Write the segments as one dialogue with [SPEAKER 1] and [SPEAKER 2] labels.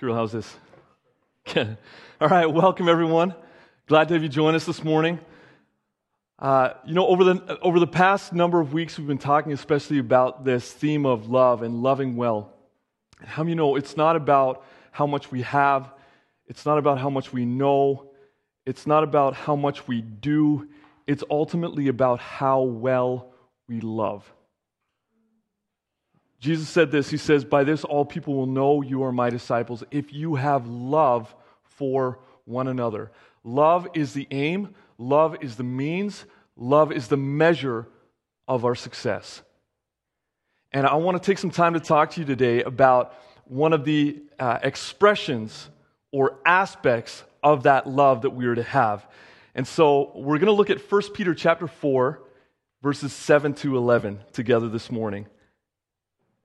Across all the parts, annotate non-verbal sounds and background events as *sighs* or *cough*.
[SPEAKER 1] Kirill, how's this? *laughs* All right, welcome everyone. Glad to have you join us this morning. Uh, you know, over the, over the past number of weeks, we've been talking especially about this theme of love and loving well. How you know it's not about how much we have, it's not about how much we know, it's not about how much we do, it's ultimately about how well we love. Jesus said this He says, By this all people will know you are my disciples if you have love for one another. Love is the aim, love is the means, love is the measure of our success. And I want to take some time to talk to you today about one of the uh, expressions or aspects of that love that we are to have. And so we're going to look at 1 Peter chapter 4 verses 7 to 11 together this morning.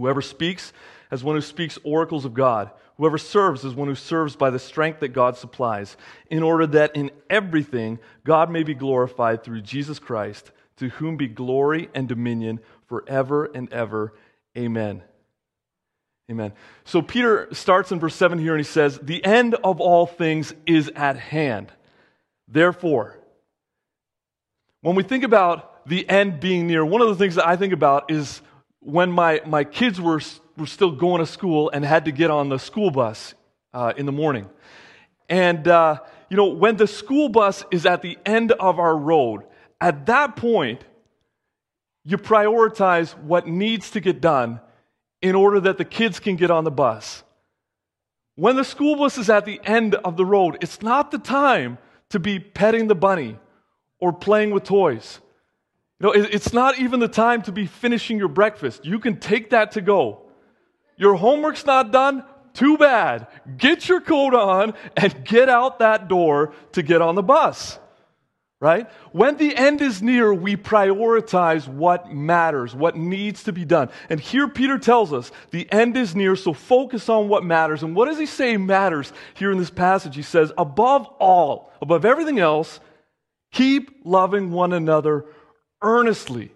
[SPEAKER 1] Whoever speaks, as one who speaks oracles of God. Whoever serves is one who serves by the strength that God supplies, in order that in everything God may be glorified through Jesus Christ, to whom be glory and dominion forever and ever. Amen. Amen. So Peter starts in verse 7 here and he says, The end of all things is at hand. Therefore, when we think about the end being near, one of the things that I think about is when my, my kids were, were still going to school and had to get on the school bus uh, in the morning. And, uh, you know, when the school bus is at the end of our road, at that point, you prioritize what needs to get done in order that the kids can get on the bus. When the school bus is at the end of the road, it's not the time to be petting the bunny or playing with toys. You know, it's not even the time to be finishing your breakfast. You can take that to go. Your homework's not done? Too bad. Get your coat on and get out that door to get on the bus. Right? When the end is near, we prioritize what matters, what needs to be done. And here Peter tells us the end is near, so focus on what matters. And what does he say matters here in this passage? He says, above all, above everything else, keep loving one another earnestly.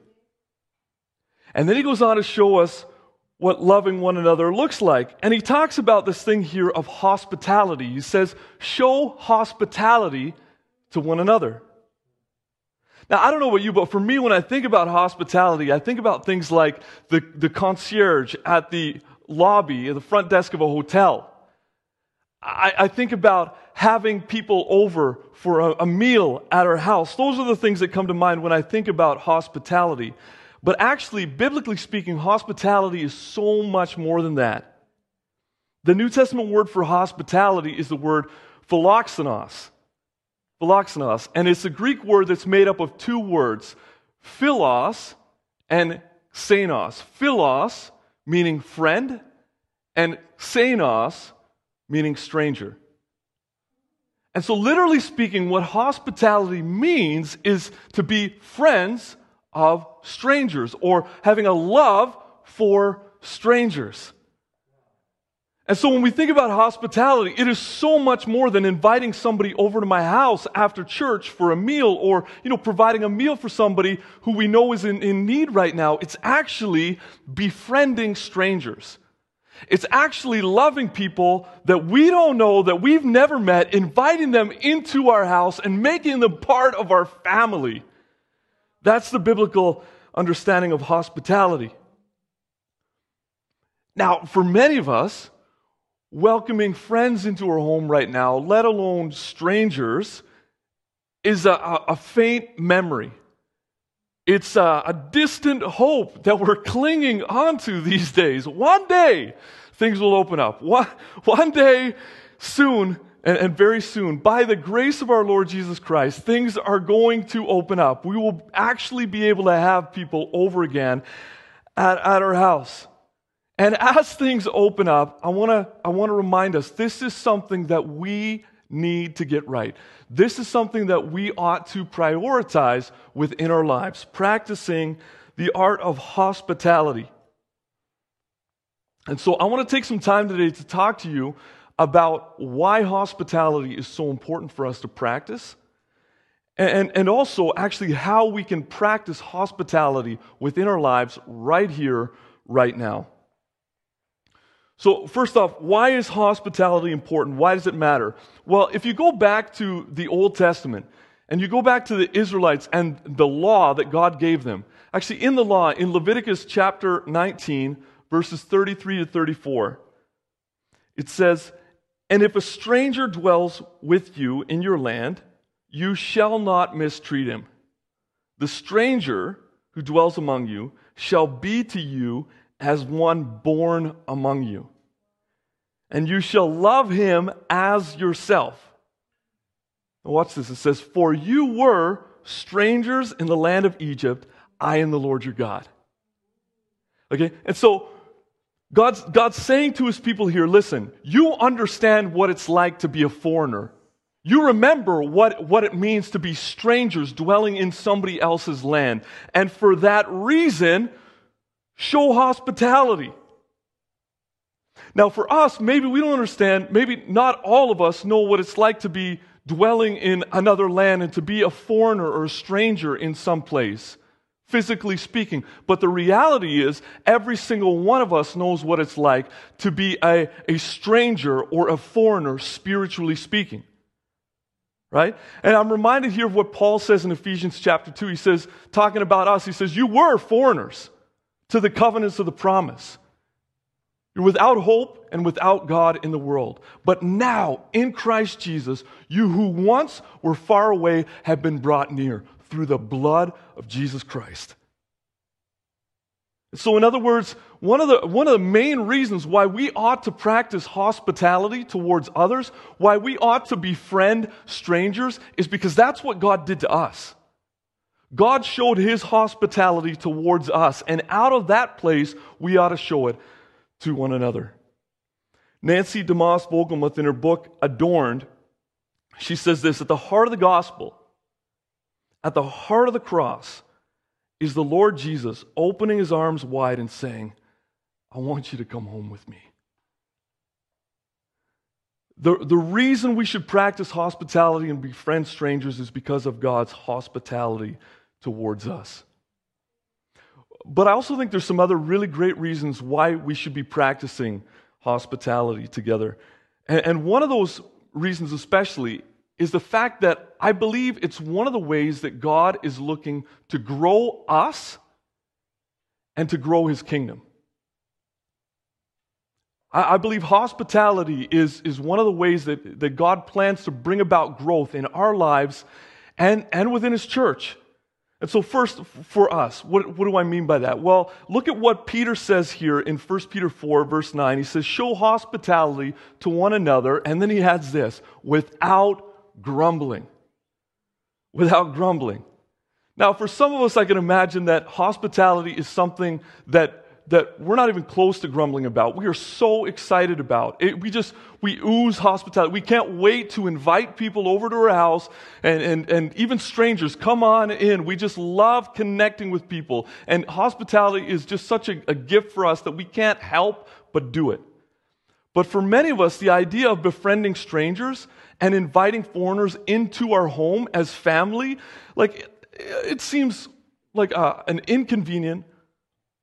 [SPEAKER 1] And then he goes on to show us what loving one another looks like. And he talks about this thing here of hospitality. He says, show hospitality to one another. Now, I don't know about you, but for me, when I think about hospitality, I think about things like the, the concierge at the lobby, at the front desk of a hotel. I, I think about having people over for a, a meal at our house. Those are the things that come to mind when I think about hospitality. But actually, biblically speaking, hospitality is so much more than that. The New Testament word for hospitality is the word philoxenos. Philoxenos. And it's a Greek word that's made up of two words, philos and xenos. Philos, meaning friend, and xenos, meaning stranger. And so, literally speaking, what hospitality means is to be friends of strangers or having a love for strangers. And so when we think about hospitality, it is so much more than inviting somebody over to my house after church for a meal or, you know, providing a meal for somebody who we know is in, in need right now. It's actually befriending strangers. It's actually loving people that we don't know, that we've never met, inviting them into our house and making them part of our family. That's the biblical understanding of hospitality. Now, for many of us, welcoming friends into our home right now, let alone strangers, is a, a faint memory. It's a, a, distant hope that we're clinging onto these days. One day, things will open up. One, one day, soon, and, and very soon, by the grace of our Lord Jesus Christ, things are going to open up. We will actually be able to have people over again at, at our house. And as things open up, I want to I want to remind us this is something that we need to get right. This is something that we ought to prioritize within our lives, practicing the art of hospitality. And so I want to take some time today to talk to you about why hospitality is so important for us to practice. And, and also, actually, how we can practice hospitality within our lives right here, right now. So, first off, why is hospitality important? Why does it matter? Well, if you go back to the Old Testament and you go back to the Israelites and the law that God gave them, actually, in the law, in Leviticus chapter 19, verses 33 to 34, it says, And if a stranger dwells with you in your land, you shall not mistreat him. The stranger who dwells among you shall be to you as one born among you. And you shall love him as yourself. Watch this. It says, For you were strangers in the land of Egypt. I am the Lord your God. Okay? And so God's, God's saying to his people here listen, you understand what it's like to be a foreigner. You remember what, what it means to be strangers dwelling in somebody else's land. And for that reason, Show hospitality. Now, for us, maybe we don't understand, maybe not all of us know what it's like to be dwelling in another land and to be a foreigner or a stranger in some place, physically speaking. But the reality is, every single one of us knows what it's like to be a, a stranger or a foreigner, spiritually speaking. Right? And I'm reminded here of what Paul says in Ephesians chapter 2. He says, talking about us, he says, You were foreigners to the covenants of the promise. You're without hope and without God in the world. But now, in Christ Jesus, you who once were far away have been brought near through the blood of Jesus Christ. So, in other words, one of, the, one of the main reasons why we ought to practice hospitality towards others, why we ought to befriend strangers, is because that's what God did to us. God showed his hospitality towards us, and out of that place, we ought to show it to one another. Nancy DeMoss Wolgemuth, in her book Adorned, she says this at the heart of the gospel, at the heart of the cross, is the Lord Jesus opening his arms wide and saying, I want you to come home with me. The, the reason we should practice hospitality and befriend strangers is because of God's hospitality towards us. But I also think there's some other really great reasons why we should be practicing hospitality together. And, one of those reasons, especially, is the fact that I believe it's one of the ways that God is looking to grow us and to grow his kingdom. I, I believe hospitality is, is one of the ways that, that God plans to bring about growth in our lives and, and within his church. And so, first, for us, what, what do I mean by that? Well, look at what Peter says here in 1 Peter 4, verse 9. He says, Show hospitality to one another. And then he adds this without grumbling. Without grumbling. Now, for some of us, I can imagine that hospitality is something that that we're not even close to grumbling about. We are so excited about. It, we just, we ooze hospitality. We can't wait to invite people over to our house and, and, and even strangers come on in. We just love connecting with people. And hospitality is just such a, a gift for us that we can't help but do it. But for many of us, the idea of befriending strangers and inviting foreigners into our home as family, like it, it seems like uh, an inconvenient,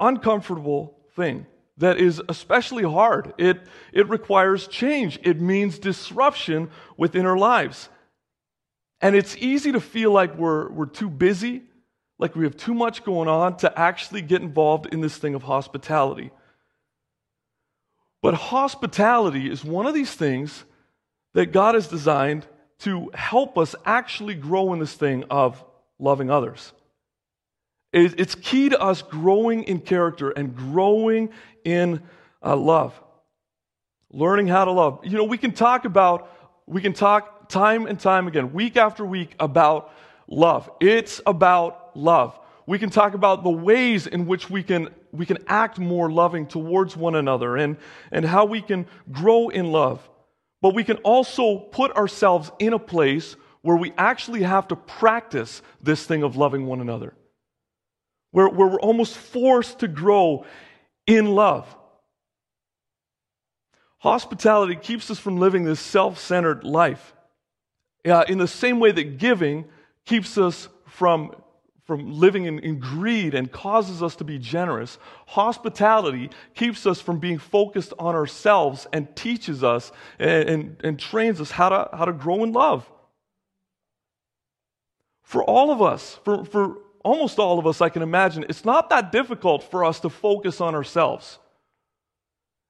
[SPEAKER 1] uncomfortable thing that is especially hard. It, it requires change, it means disruption within our lives. And it's easy to feel like we're, we're too busy, like we have too much going on to actually get involved in this thing of hospitality. But hospitality is one of these things that God has designed to help us actually grow in this thing of loving others. It's key to us growing in character and growing in uh, love. Learning how to love. You know, we can talk about, we can talk time and time again, week after week, about love. It's about love. We can talk about the ways in which we can, we can act more loving towards one another and, and how we can grow in love. But we can also put ourselves in a place where we actually have to practice this thing of loving one another, where, where we're almost forced to grow in love. Hospitality keeps us from living this self centered life. Uh, in the same way that giving keeps us from, from living in, in greed and causes us to be generous, hospitality keeps us from being focused on ourselves and teaches us and, and, and trains us how to, how to grow in love. For all of us, for, for almost all of us, I can imagine, it's not that difficult for us to focus on ourselves.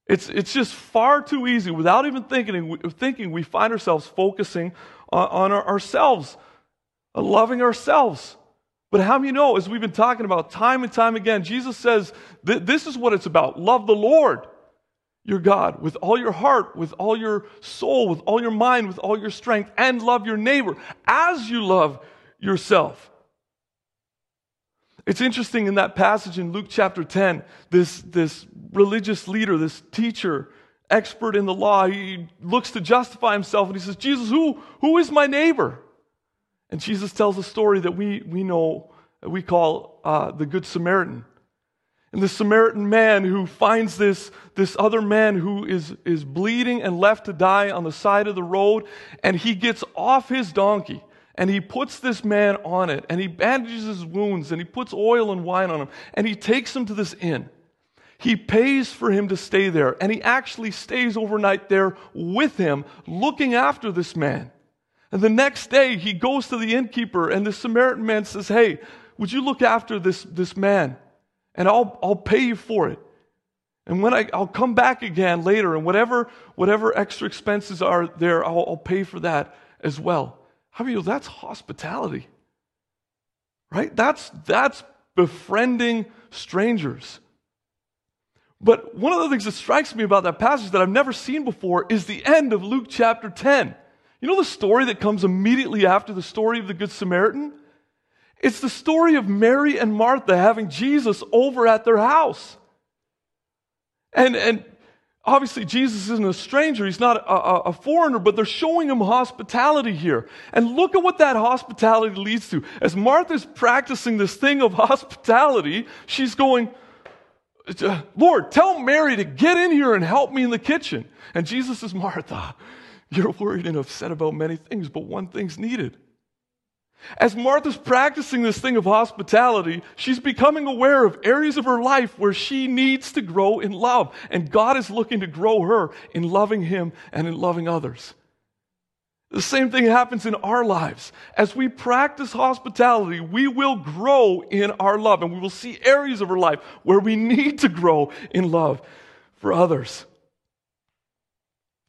[SPEAKER 1] It's, it's just far too easy. Without even thinking, thinking we find ourselves focusing on, on our, ourselves, on loving ourselves. But how many know, as we've been talking about time and time again, Jesus says th- this is what it's about love the Lord, your God, with all your heart, with all your soul, with all your mind, with all your strength, and love your neighbor as you love yourself. It's interesting in that passage in Luke chapter 10, this, this religious leader, this teacher, expert in the law, he looks to justify himself and he says, Jesus, who, who is my neighbor? And Jesus tells a story that we, we know, we call uh, the Good Samaritan. And the Samaritan man who finds this, this other man who is, is bleeding and left to die on the side of the road, and he gets off his donkey and he puts this man on it and he bandages his wounds and he puts oil and wine on him and he takes him to this inn. He pays for him to stay there and he actually stays overnight there with him, looking after this man. And the next day he goes to the innkeeper and the Samaritan man says, Hey, would you look after this, this man? And I'll, I'll pay you for it. And when I, I'll come back again later, and whatever, whatever extra expenses are there, I'll, I'll pay for that as well. How you know that's hospitality? Right? That's, that's befriending strangers. But one of the things that strikes me about that passage that I've never seen before is the end of Luke chapter 10. You know the story that comes immediately after the story of the Good Samaritan? It's the story of Mary and Martha having Jesus over at their house. And, and Obviously, Jesus isn't a stranger, he's not a, a, a, foreigner, but they're showing him hospitality here. And look at what that hospitality leads to. As Martha's practicing this thing of hospitality, she's going, Lord, tell Mary to get in here and help me in the kitchen. And Jesus says, Martha, you're worried and upset about many things, but one thing's needed. As Martha's practicing this thing of hospitality, she's becoming aware of areas of her life where she needs to grow in love. And God is looking to grow her in loving Him and in loving others. The same thing happens in our lives. As we practice hospitality, we will grow in our love and we will see areas of our life where we need to grow in love for others.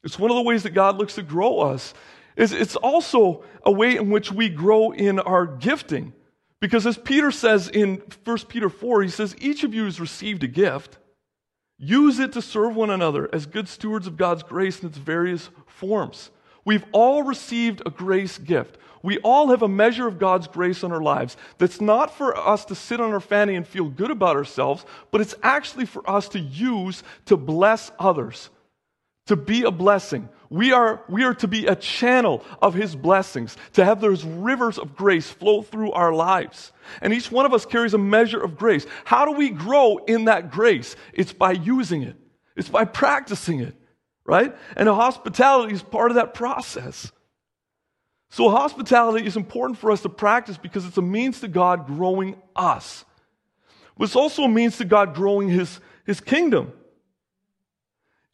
[SPEAKER 1] It's one of the ways that God looks to grow us is it's also a way in which we grow in our gifting. Because as Peter says in 1 Peter 4, he says, Each of you has received a gift. Use it to serve one another as good stewards of God's grace in its various forms. We've all received a grace gift. We all have a measure of God's grace on our lives that's not for us to sit on our fanny and feel good about ourselves, but it's actually for us to use to bless others, to be a blessing. We are, we are to be a channel of His blessings, to have those rivers of grace flow through our lives. And each one of us carries a measure of grace. How do we grow in that grace? It's by using it, it's by practicing it, right? And hospitality is part of that process. So, hospitality is important for us to practice because it's a means to God growing us. But it's also a means to God growing His, his kingdom.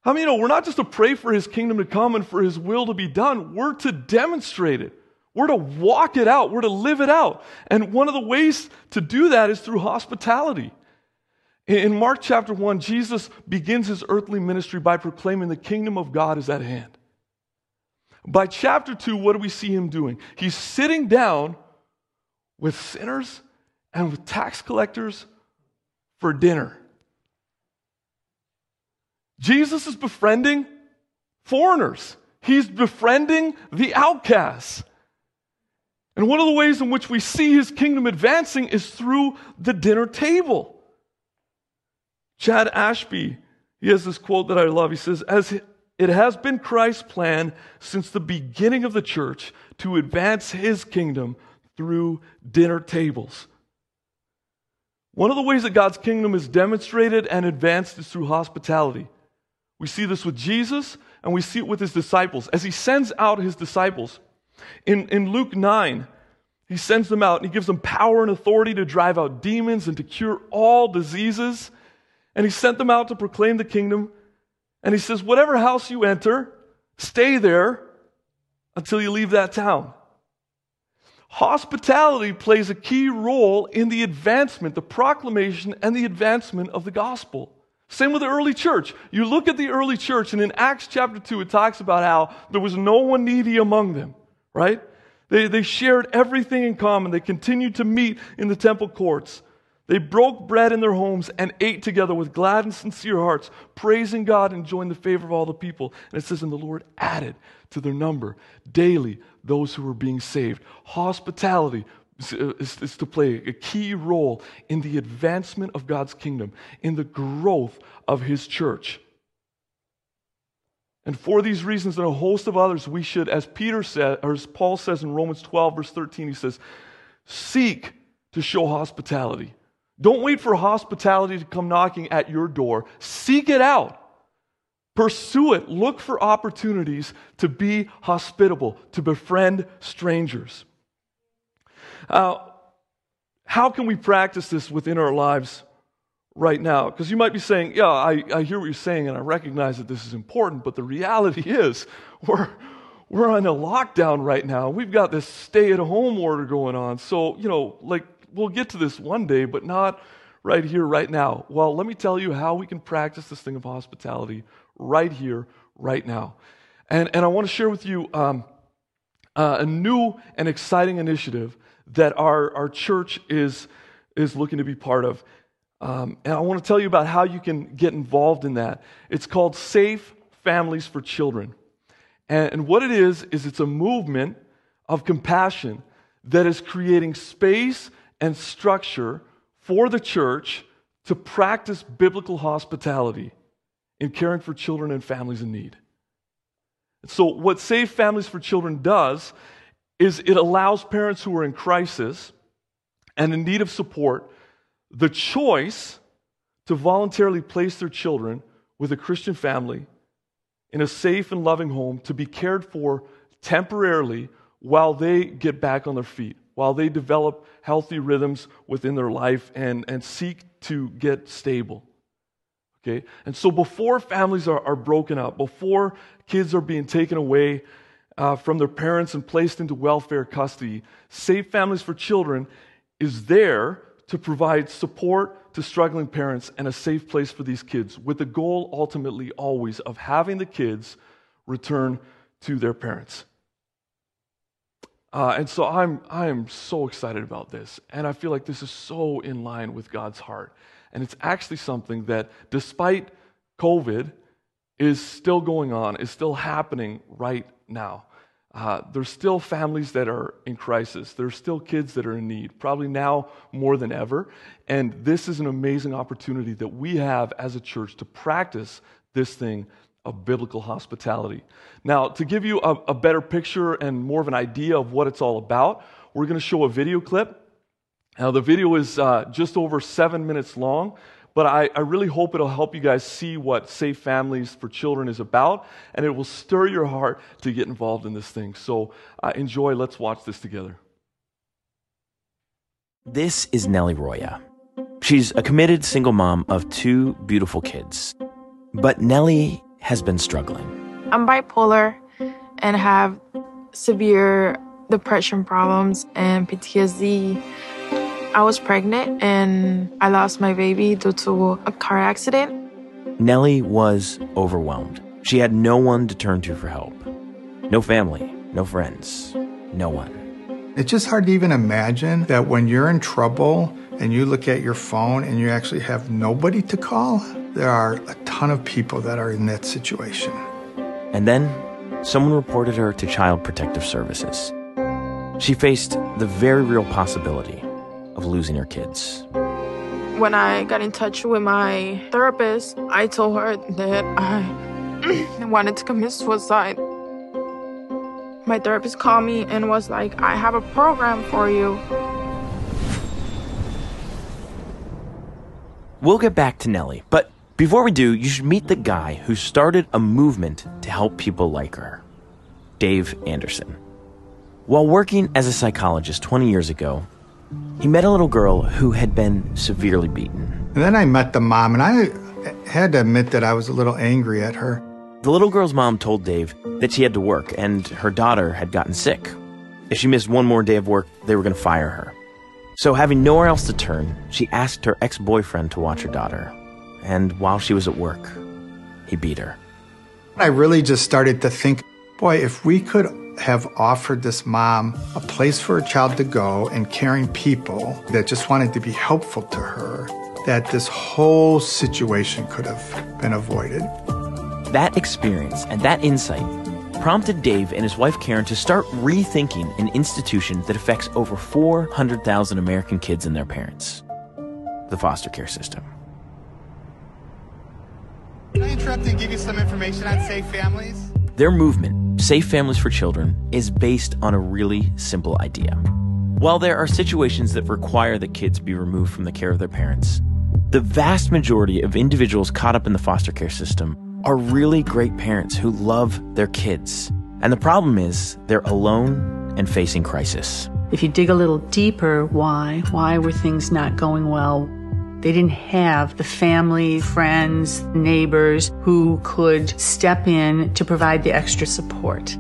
[SPEAKER 1] I mean, you know, we're not just to pray for his kingdom to come and for his will to be done, we're to demonstrate it. We're to walk it out. We're to live it out. And one of the ways to do that is through hospitality. In Mark chapter 1, Jesus begins his earthly ministry by proclaiming the kingdom of God is at hand. By chapter 2, what do we see him doing? He's sitting down with sinners and with tax collectors for dinner. Jesus is befriending foreigners. He's befriending the outcasts. And one of the ways in which we see his kingdom advancing is through the dinner table. Chad Ashby, he has this quote that I love. He says, As it has been Christ's plan since the beginning of the church to advance his kingdom through dinner tables. One of the ways that God's kingdom is demonstrated and advanced is through hospitality. We see this with Jesus and we see it with his disciples. As he sends out his disciples, in, in Luke 9, he sends them out and he gives them power and authority to drive out demons and to cure all diseases. And he sent them out to proclaim the kingdom. And he says, Whatever house you enter, stay there until you leave that town. Hospitality plays a key role in the advancement, the proclamation, and the advancement of the gospel. Same with the early church. You look at the early church, and in Acts chapter 2, it talks about how there was no one needy among them, right? They, they shared everything in common. They continued to meet in the temple courts. They broke bread in their homes and ate together with glad and sincere hearts, praising God and enjoying the favor of all the people. And it says, And the Lord added to their number daily those who were being saved. Hospitality Uh, is, is, to play a key role in the advancement of God's kingdom, in the growth of His church. And for these reasons and a host of others, we should, as Peter said, or as Paul says in Romans 12, verse 13, he says, seek to show hospitality. Don't wait for hospitality to come knocking at your door. Seek it out. Pursue it. Look for opportunities to be hospitable, to befriend strangers. Uh, how can we practice this within our lives right now? Because you might be saying, Yeah, I, I hear what you're saying and I recognize that this is important, but the reality *laughs* is we're, we're on a lockdown right now. We've got this stay at home order going on. So, you know, like, we'll get to this one day, but not right here, right now. Well, let me tell you how we can practice this thing of hospitality right here, right now. And, and I want to share with you um, uh, a new and exciting initiative that our, our church is, is looking to be part of. Um, and I want to tell you about how you can get involved in that. It's called Safe Families for Children. And, and what it is, is it's a movement of compassion that is creating space and structure for the church to practice biblical hospitality in caring for children and families in need. So, what Safe Families for Children does is it allows parents who are in crisis and in need of support the choice to voluntarily place their children with a Christian family in a safe and loving home to be cared for temporarily while they get back on their feet, while they develop healthy rhythms within their life and, and seek to get stable. Okay? And so before families are, are broken up, before kids are being taken away uh, from their parents and placed into welfare custody. Safe Families for Children is there to provide support to struggling parents and a safe place for these kids, with the goal ultimately always of having the kids return to their parents. Uh, and so I'm, I'm so excited about this. And I feel like this is so in line with God's heart. And it's actually something that, despite COVID, is still going on, is still happening right now. Uh, there's still families that are in crisis. There's still kids that are in need, probably now more than ever. And this is an amazing opportunity that we have as a church to practice this thing of biblical hospitality. Now, to give you a, a better picture and more of an idea of what it's all about, we're going to show a video clip. Now, the video is uh, just over seven minutes long. But I, I really hope it'll help you guys see what Safe Families for Children is about, and it will stir your heart to get involved in this thing. So uh, enjoy. Let's watch this together.
[SPEAKER 2] This is Nellie Roya. She's a committed single mom of two beautiful kids. But Nellie has been struggling.
[SPEAKER 3] I'm bipolar and have severe depression problems and PTSD I was pregnant and I lost my baby due to a car accident.
[SPEAKER 2] Nellie was overwhelmed. She had no one to turn to for help. No family, no friends, no one.
[SPEAKER 4] It's just hard to even imagine that when you're in trouble and you look at your phone and you actually have nobody to call, there are a ton of people that are in that situation.
[SPEAKER 2] And then someone reported her to Child Protective Services. she faced the very real possibility of losing her kids.
[SPEAKER 3] When I got in touch with my therapist, I told her that I *clears throat* wanted to commit suicide. My therapist called me and was like, I have a program for you.
[SPEAKER 2] We'll get back to Nellie, but before we do, you should meet the guy who started a movement to help people like her Dave Anderson. While working as a psychologist 20 years ago, he met a little girl who had been severely beaten.
[SPEAKER 4] And then I met the mom, and I had to admit that I was a little angry at her.
[SPEAKER 2] The little girl's mom told Dave that she had to work and her daughter had gotten sick. If she missed one more day of work, they were going to fire her. So, having nowhere else to turn, she asked her ex boyfriend to watch her daughter. And while she was at work, he beat her.
[SPEAKER 4] I really just started to think boy, if we could have offered this mom a place for a child to go and caring people that just wanted to be helpful to her, that this whole situation could have been avoided.
[SPEAKER 2] That experience and that insight prompted Dave and his wife Karen to start rethinking an institution that affects over 400,000 American kids and their parents the foster care system.
[SPEAKER 5] Can I interrupt and give you some information on safe families?
[SPEAKER 2] Their movement, Safe Families for Children, is based on a really simple idea. While there are situations that require that kids be removed from the care of their parents, the vast majority of individuals caught up in the foster care system are really great parents who love their kids. And the problem is they're alone and facing crisis.
[SPEAKER 6] If you dig a little deeper, why? Why were things not going well? They didn't have the family, friends, neighbors who could step in to provide the extra support.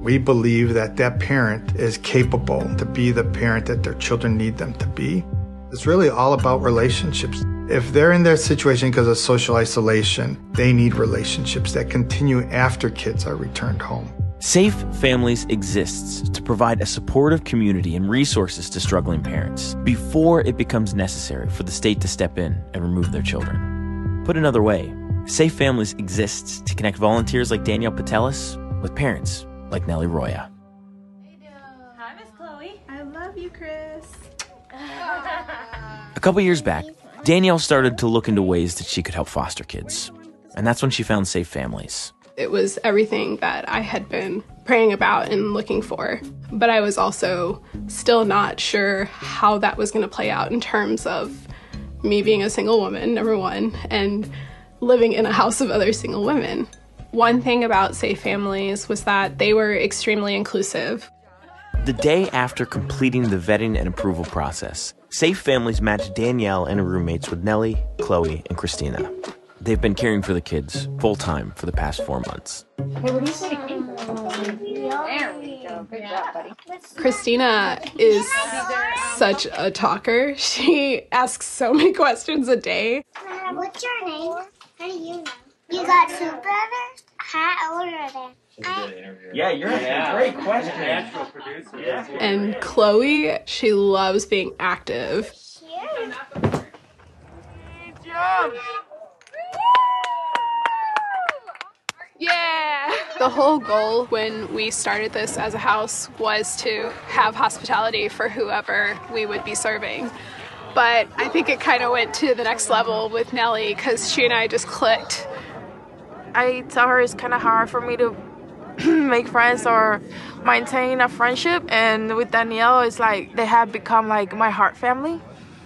[SPEAKER 4] We believe that that parent is capable to be the parent that their children need them to be. It's really all about relationships. If they're in their situation because of social isolation, they need relationships that continue after kids are returned home.
[SPEAKER 2] Safe Families exists to provide a supportive community and resources to struggling parents before it becomes necessary for the state to step in and remove their children. Put another way, Safe Families exists to connect volunteers like Danielle Patelis with parents like Nellie Roya.
[SPEAKER 7] Hi, Miss Chloe. I love you, Chris.
[SPEAKER 2] A couple years back, Danielle started to look into ways that she could help foster kids. And that's when she found Safe Families.
[SPEAKER 8] It was everything that I had been praying about and looking for. But I was also still not sure how that was going to play out in terms of me being a single woman, number one, and living in a house of other single women. One thing about Safe Families was that they were extremely inclusive.
[SPEAKER 2] The day after completing the vetting and approval process, Safe Families matched Danielle and her roommates with Nellie, Chloe, and Christina. They've been caring for the kids full time for the past four months.
[SPEAKER 7] Hey, what do you say? There we go. Good job, buddy.
[SPEAKER 8] Christina is such a talker. She asks so many questions a day.
[SPEAKER 9] What's your name? How do you know? You got two brothers? How old are they? I,
[SPEAKER 2] Yeah, you're asking great questions.
[SPEAKER 8] And Chloe, she loves being active.
[SPEAKER 9] here.
[SPEAKER 8] Yeah! *laughs* The whole goal when we started this as a house was to have hospitality for whoever we would be serving. But I think it kind of went to the next level with Nellie because she and I just clicked.
[SPEAKER 3] I tell her it's kind of hard for me to *clears throat* make friends or maintain a friendship. And with Danielle, it's like they have become like my heart family.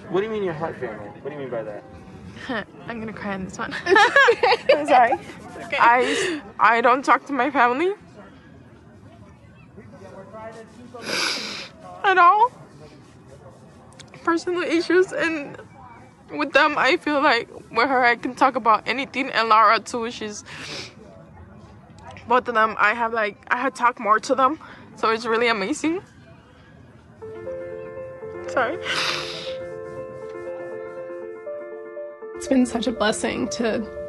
[SPEAKER 2] What do you mean your heart family? What do you mean by that? *laughs*
[SPEAKER 3] I'm gonna cry on this one. *laughs* I'm sorry. I I don't talk to my family *sighs* at all. Personal issues and with them I feel like with her I can talk about anything and Laura too. She's both of them I have like I had talked more to them. So it's really amazing. Sorry. *sighs*
[SPEAKER 8] It's been such a blessing to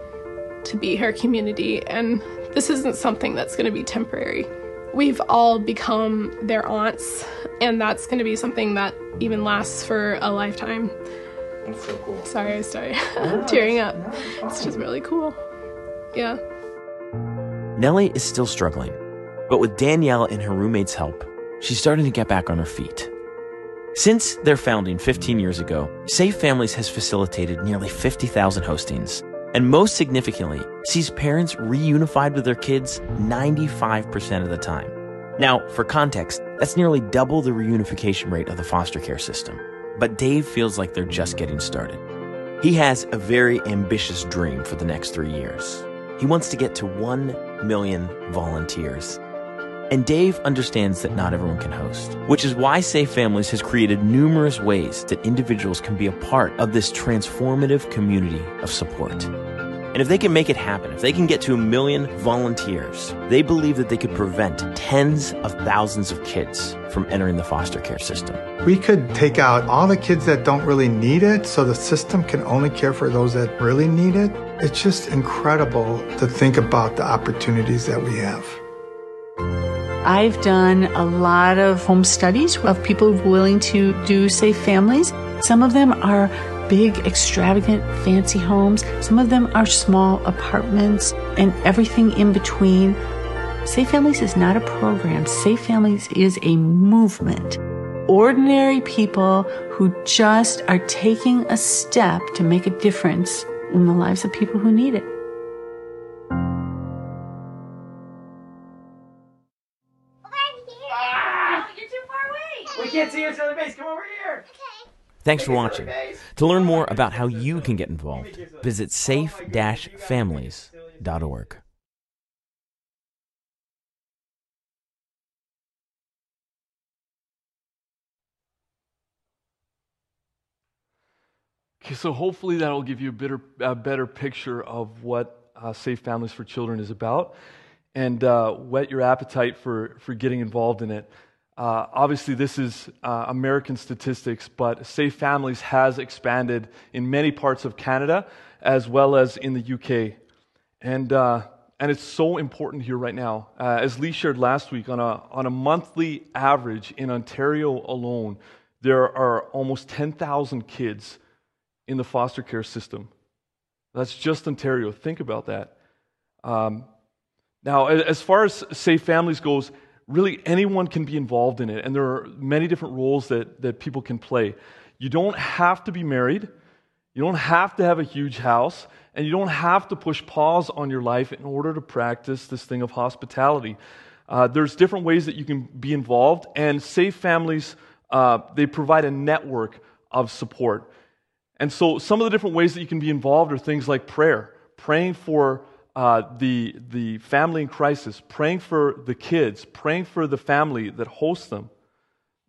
[SPEAKER 8] to be her community and this isn't something that's going to be temporary. We've all become their aunts and that's going to be something that even lasts for a lifetime.
[SPEAKER 2] That's so cool.
[SPEAKER 8] Sorry, I started *laughs* tearing up. It's just really cool. Yeah.
[SPEAKER 2] Nellie is still struggling, but with Danielle and her roommate's help, she's starting to get back on her feet. Since their founding 15 years ago, Safe Families has facilitated nearly 50,000 hostings, and most significantly, sees parents reunified with their kids 95% of the time. Now, for context, that's nearly double the reunification rate of the foster care system. But Dave feels like they're just getting started. He has a very ambitious dream for the next three years. He wants to get to 1 million volunteers. And Dave understands that not everyone can host, which is why Safe Families has created numerous ways that individuals can be a part of this transformative community of support. And if they can make it happen, if they can get to a million volunteers, they believe that they could prevent tens of thousands of kids from entering the foster care system.
[SPEAKER 4] We could take out all the kids that don't really need it so the system can only care for those that really need it. It's just incredible to think about the opportunities that we have.
[SPEAKER 6] I've done a lot of home studies of people willing to do safe families. Some of them are big, extravagant, fancy homes. Some of them are small apartments and everything in between. Safe Families is not a program. Safe Families is a movement. Ordinary people who just are taking a step to make a difference in the lives of people who need it.
[SPEAKER 2] Thanks for watching. To learn more about how you can get involved, visit safe-families.org.
[SPEAKER 1] Okay, so hopefully that'll give you a better, a better picture of what uh, Safe Families for Children is about and uh, whet your appetite for, for getting involved in it. Uh, obviously, this is uh, American statistics, but Safe Families has expanded in many parts of Canada as well as in the UK. And, uh, and it's so important here right now. Uh, as Lee shared last week, on a, on a monthly average in Ontario alone, there are almost 10,000 kids in the foster care system. That's just Ontario. Think about that. Um, now, as far as Safe Families goes, really anyone can be involved in it, and there are many different roles that, that people can play. You don't have to be married, you don't have to have a huge house, and you don't have to push pause on your life in order to practice this thing of hospitality. Uh, there's different ways that you can be involved, and Safe Families, uh, they provide a network of support. And so, some of the different ways that you can be involved are things like prayer, praying for uh, the, the family in crisis, praying for the kids, praying for the family that hosts them.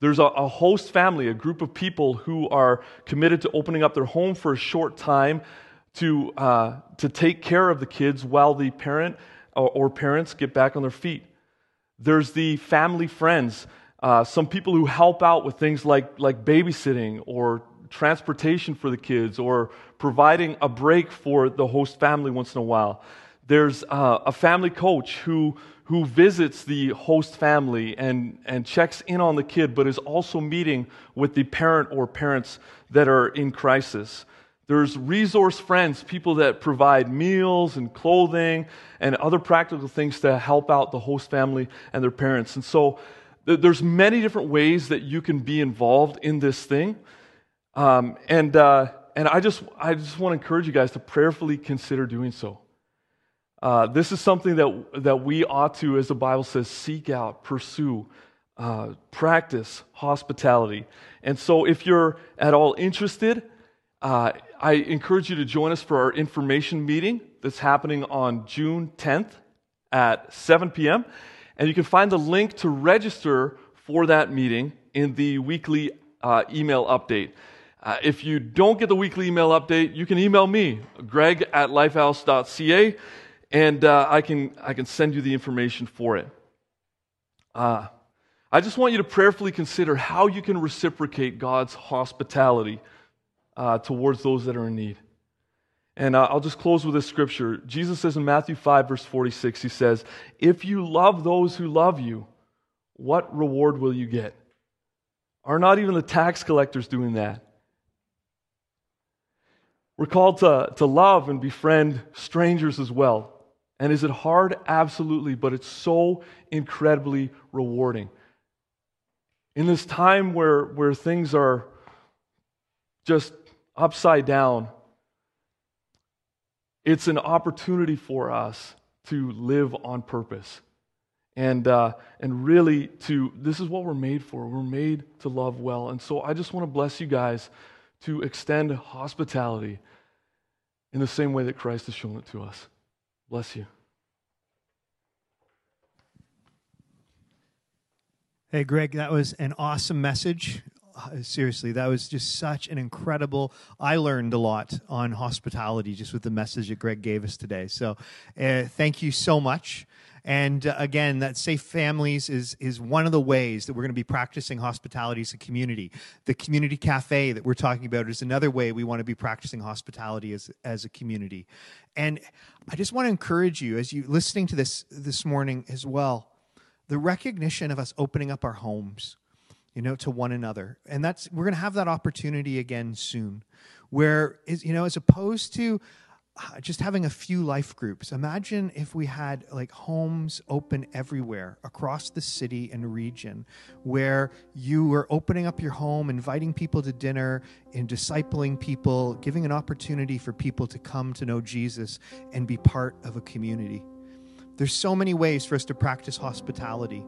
[SPEAKER 1] There's a, a, host family, a group of people who are committed to opening up their home for a short time to, uh, to take care of the kids while the parent or, or, parents get back on their feet. There's the family friends, uh, some people who help out with things like, like babysitting or transportation for the kids or providing a break for the host family once in a while. There's uh, a family coach who, who visits the host family and, and checks in on the kid, but is also meeting with the parent or parents that are in crisis. There's resource friends, people that provide meals and clothing and other practical things to help out the host family and their parents. And so there's many different ways that you can be involved in this thing. Um, and uh, and I, just, I just want to encourage you guys to prayerfully consider doing so. Uh, this is something that, that we ought to, as the Bible says, seek out, pursue, uh, practice hospitality. And so, if you're at all interested, uh, I encourage you to join us for our information meeting that's happening on June 10th at 7 p.m. And you can find the link to register for that meeting in the weekly uh, email update. Uh, if you don't get the weekly email update, you can email me, greg at lifehouse.ca and uh, I, can, I can send you the information for it. Uh, I just want you to prayerfully consider how you can reciprocate God's hospitality uh, towards those that are in need. And uh, I'll just close with this scripture. Jesus says in Matthew 5, verse 46, He says, If you love those who love you, what reward will you get? Are not even the tax collectors doing that? We're called to, to love and befriend strangers as well. And is it hard? Absolutely, but it's so incredibly rewarding. In this time where, where things are just upside down, it's an opportunity for us to live on purpose. And, uh, and really to, this is what we're made for. We're made to love well. And so I just want to bless you guys to extend hospitality in the same way that Christ has shown it to us. Bless you.
[SPEAKER 10] Hey, Greg, that was an awesome message. Uh, seriously, that was just such an incredible. I learned a lot on hospitality just with the message that Greg gave us today. So, uh, thank you so much. And uh, again, that Safe Families is, is one of the ways that we're going to be practicing hospitality as a community. The community cafe that we're talking about is another way we want to be practicing hospitality as, as a community. And I just want to encourage you as you listening to this this morning as well, the recognition of us opening up our homes, you know, to one another. And that's we're going to have that opportunity again soon. Where is you know, as opposed to Uh, just having a few life groups. Imagine if we had like homes open everywhere across the city and region where you were opening up your home, inviting people to dinner, and discipling people, giving an opportunity for people to come to know Jesus and be part of a community. There's so many ways for us to practice hospitality.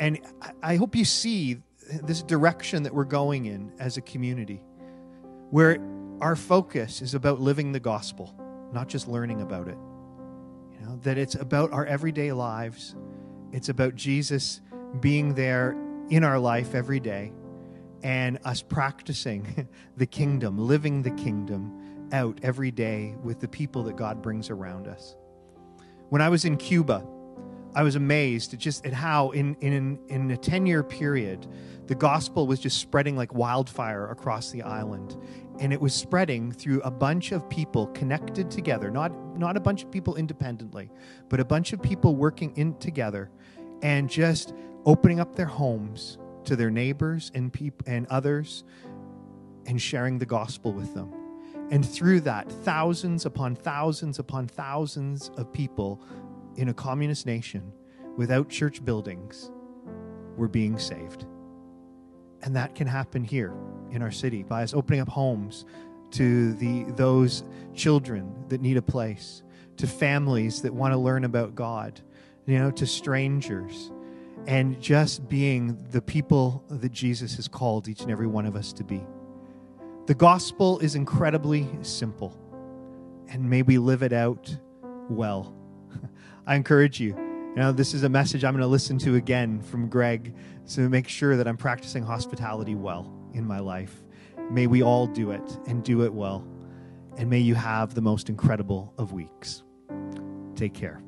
[SPEAKER 10] And I hope you see this direction that we're going in as a community where our focus is about living the gospel not just learning about it. You know, that it's about our everyday lives. It's about Jesus being there in our life every day and us practicing *laughs* the kingdom, living the kingdom out every day with the people that God brings around us. When I was in Cuba, I was amazed at just at how in in in a 10 year period the gospel was just spreading like wildfire across the island and it was spreading through a bunch of people connected together not not a bunch of people independently but a bunch of people working in together and just opening up their homes to their neighbors and peop- and others and sharing the gospel with them. And through that thousands upon thousands upon thousands of people in a communist nation without church buildings were being saved and that can happen here in our city by us opening up homes to the those children that need a place, to families that want to learn about God, you know, to strangers, and just being the people that Jesus has called each and every one of us to be. The gospel is incredibly simple, and may we live it out well. *laughs* I encourage you. Know, this is a message I'm going to listen to again from Greg to make sure that I'm practicing hospitality well in my life. May we all do it and do it well. And may you have the most incredible of weeks. Take care.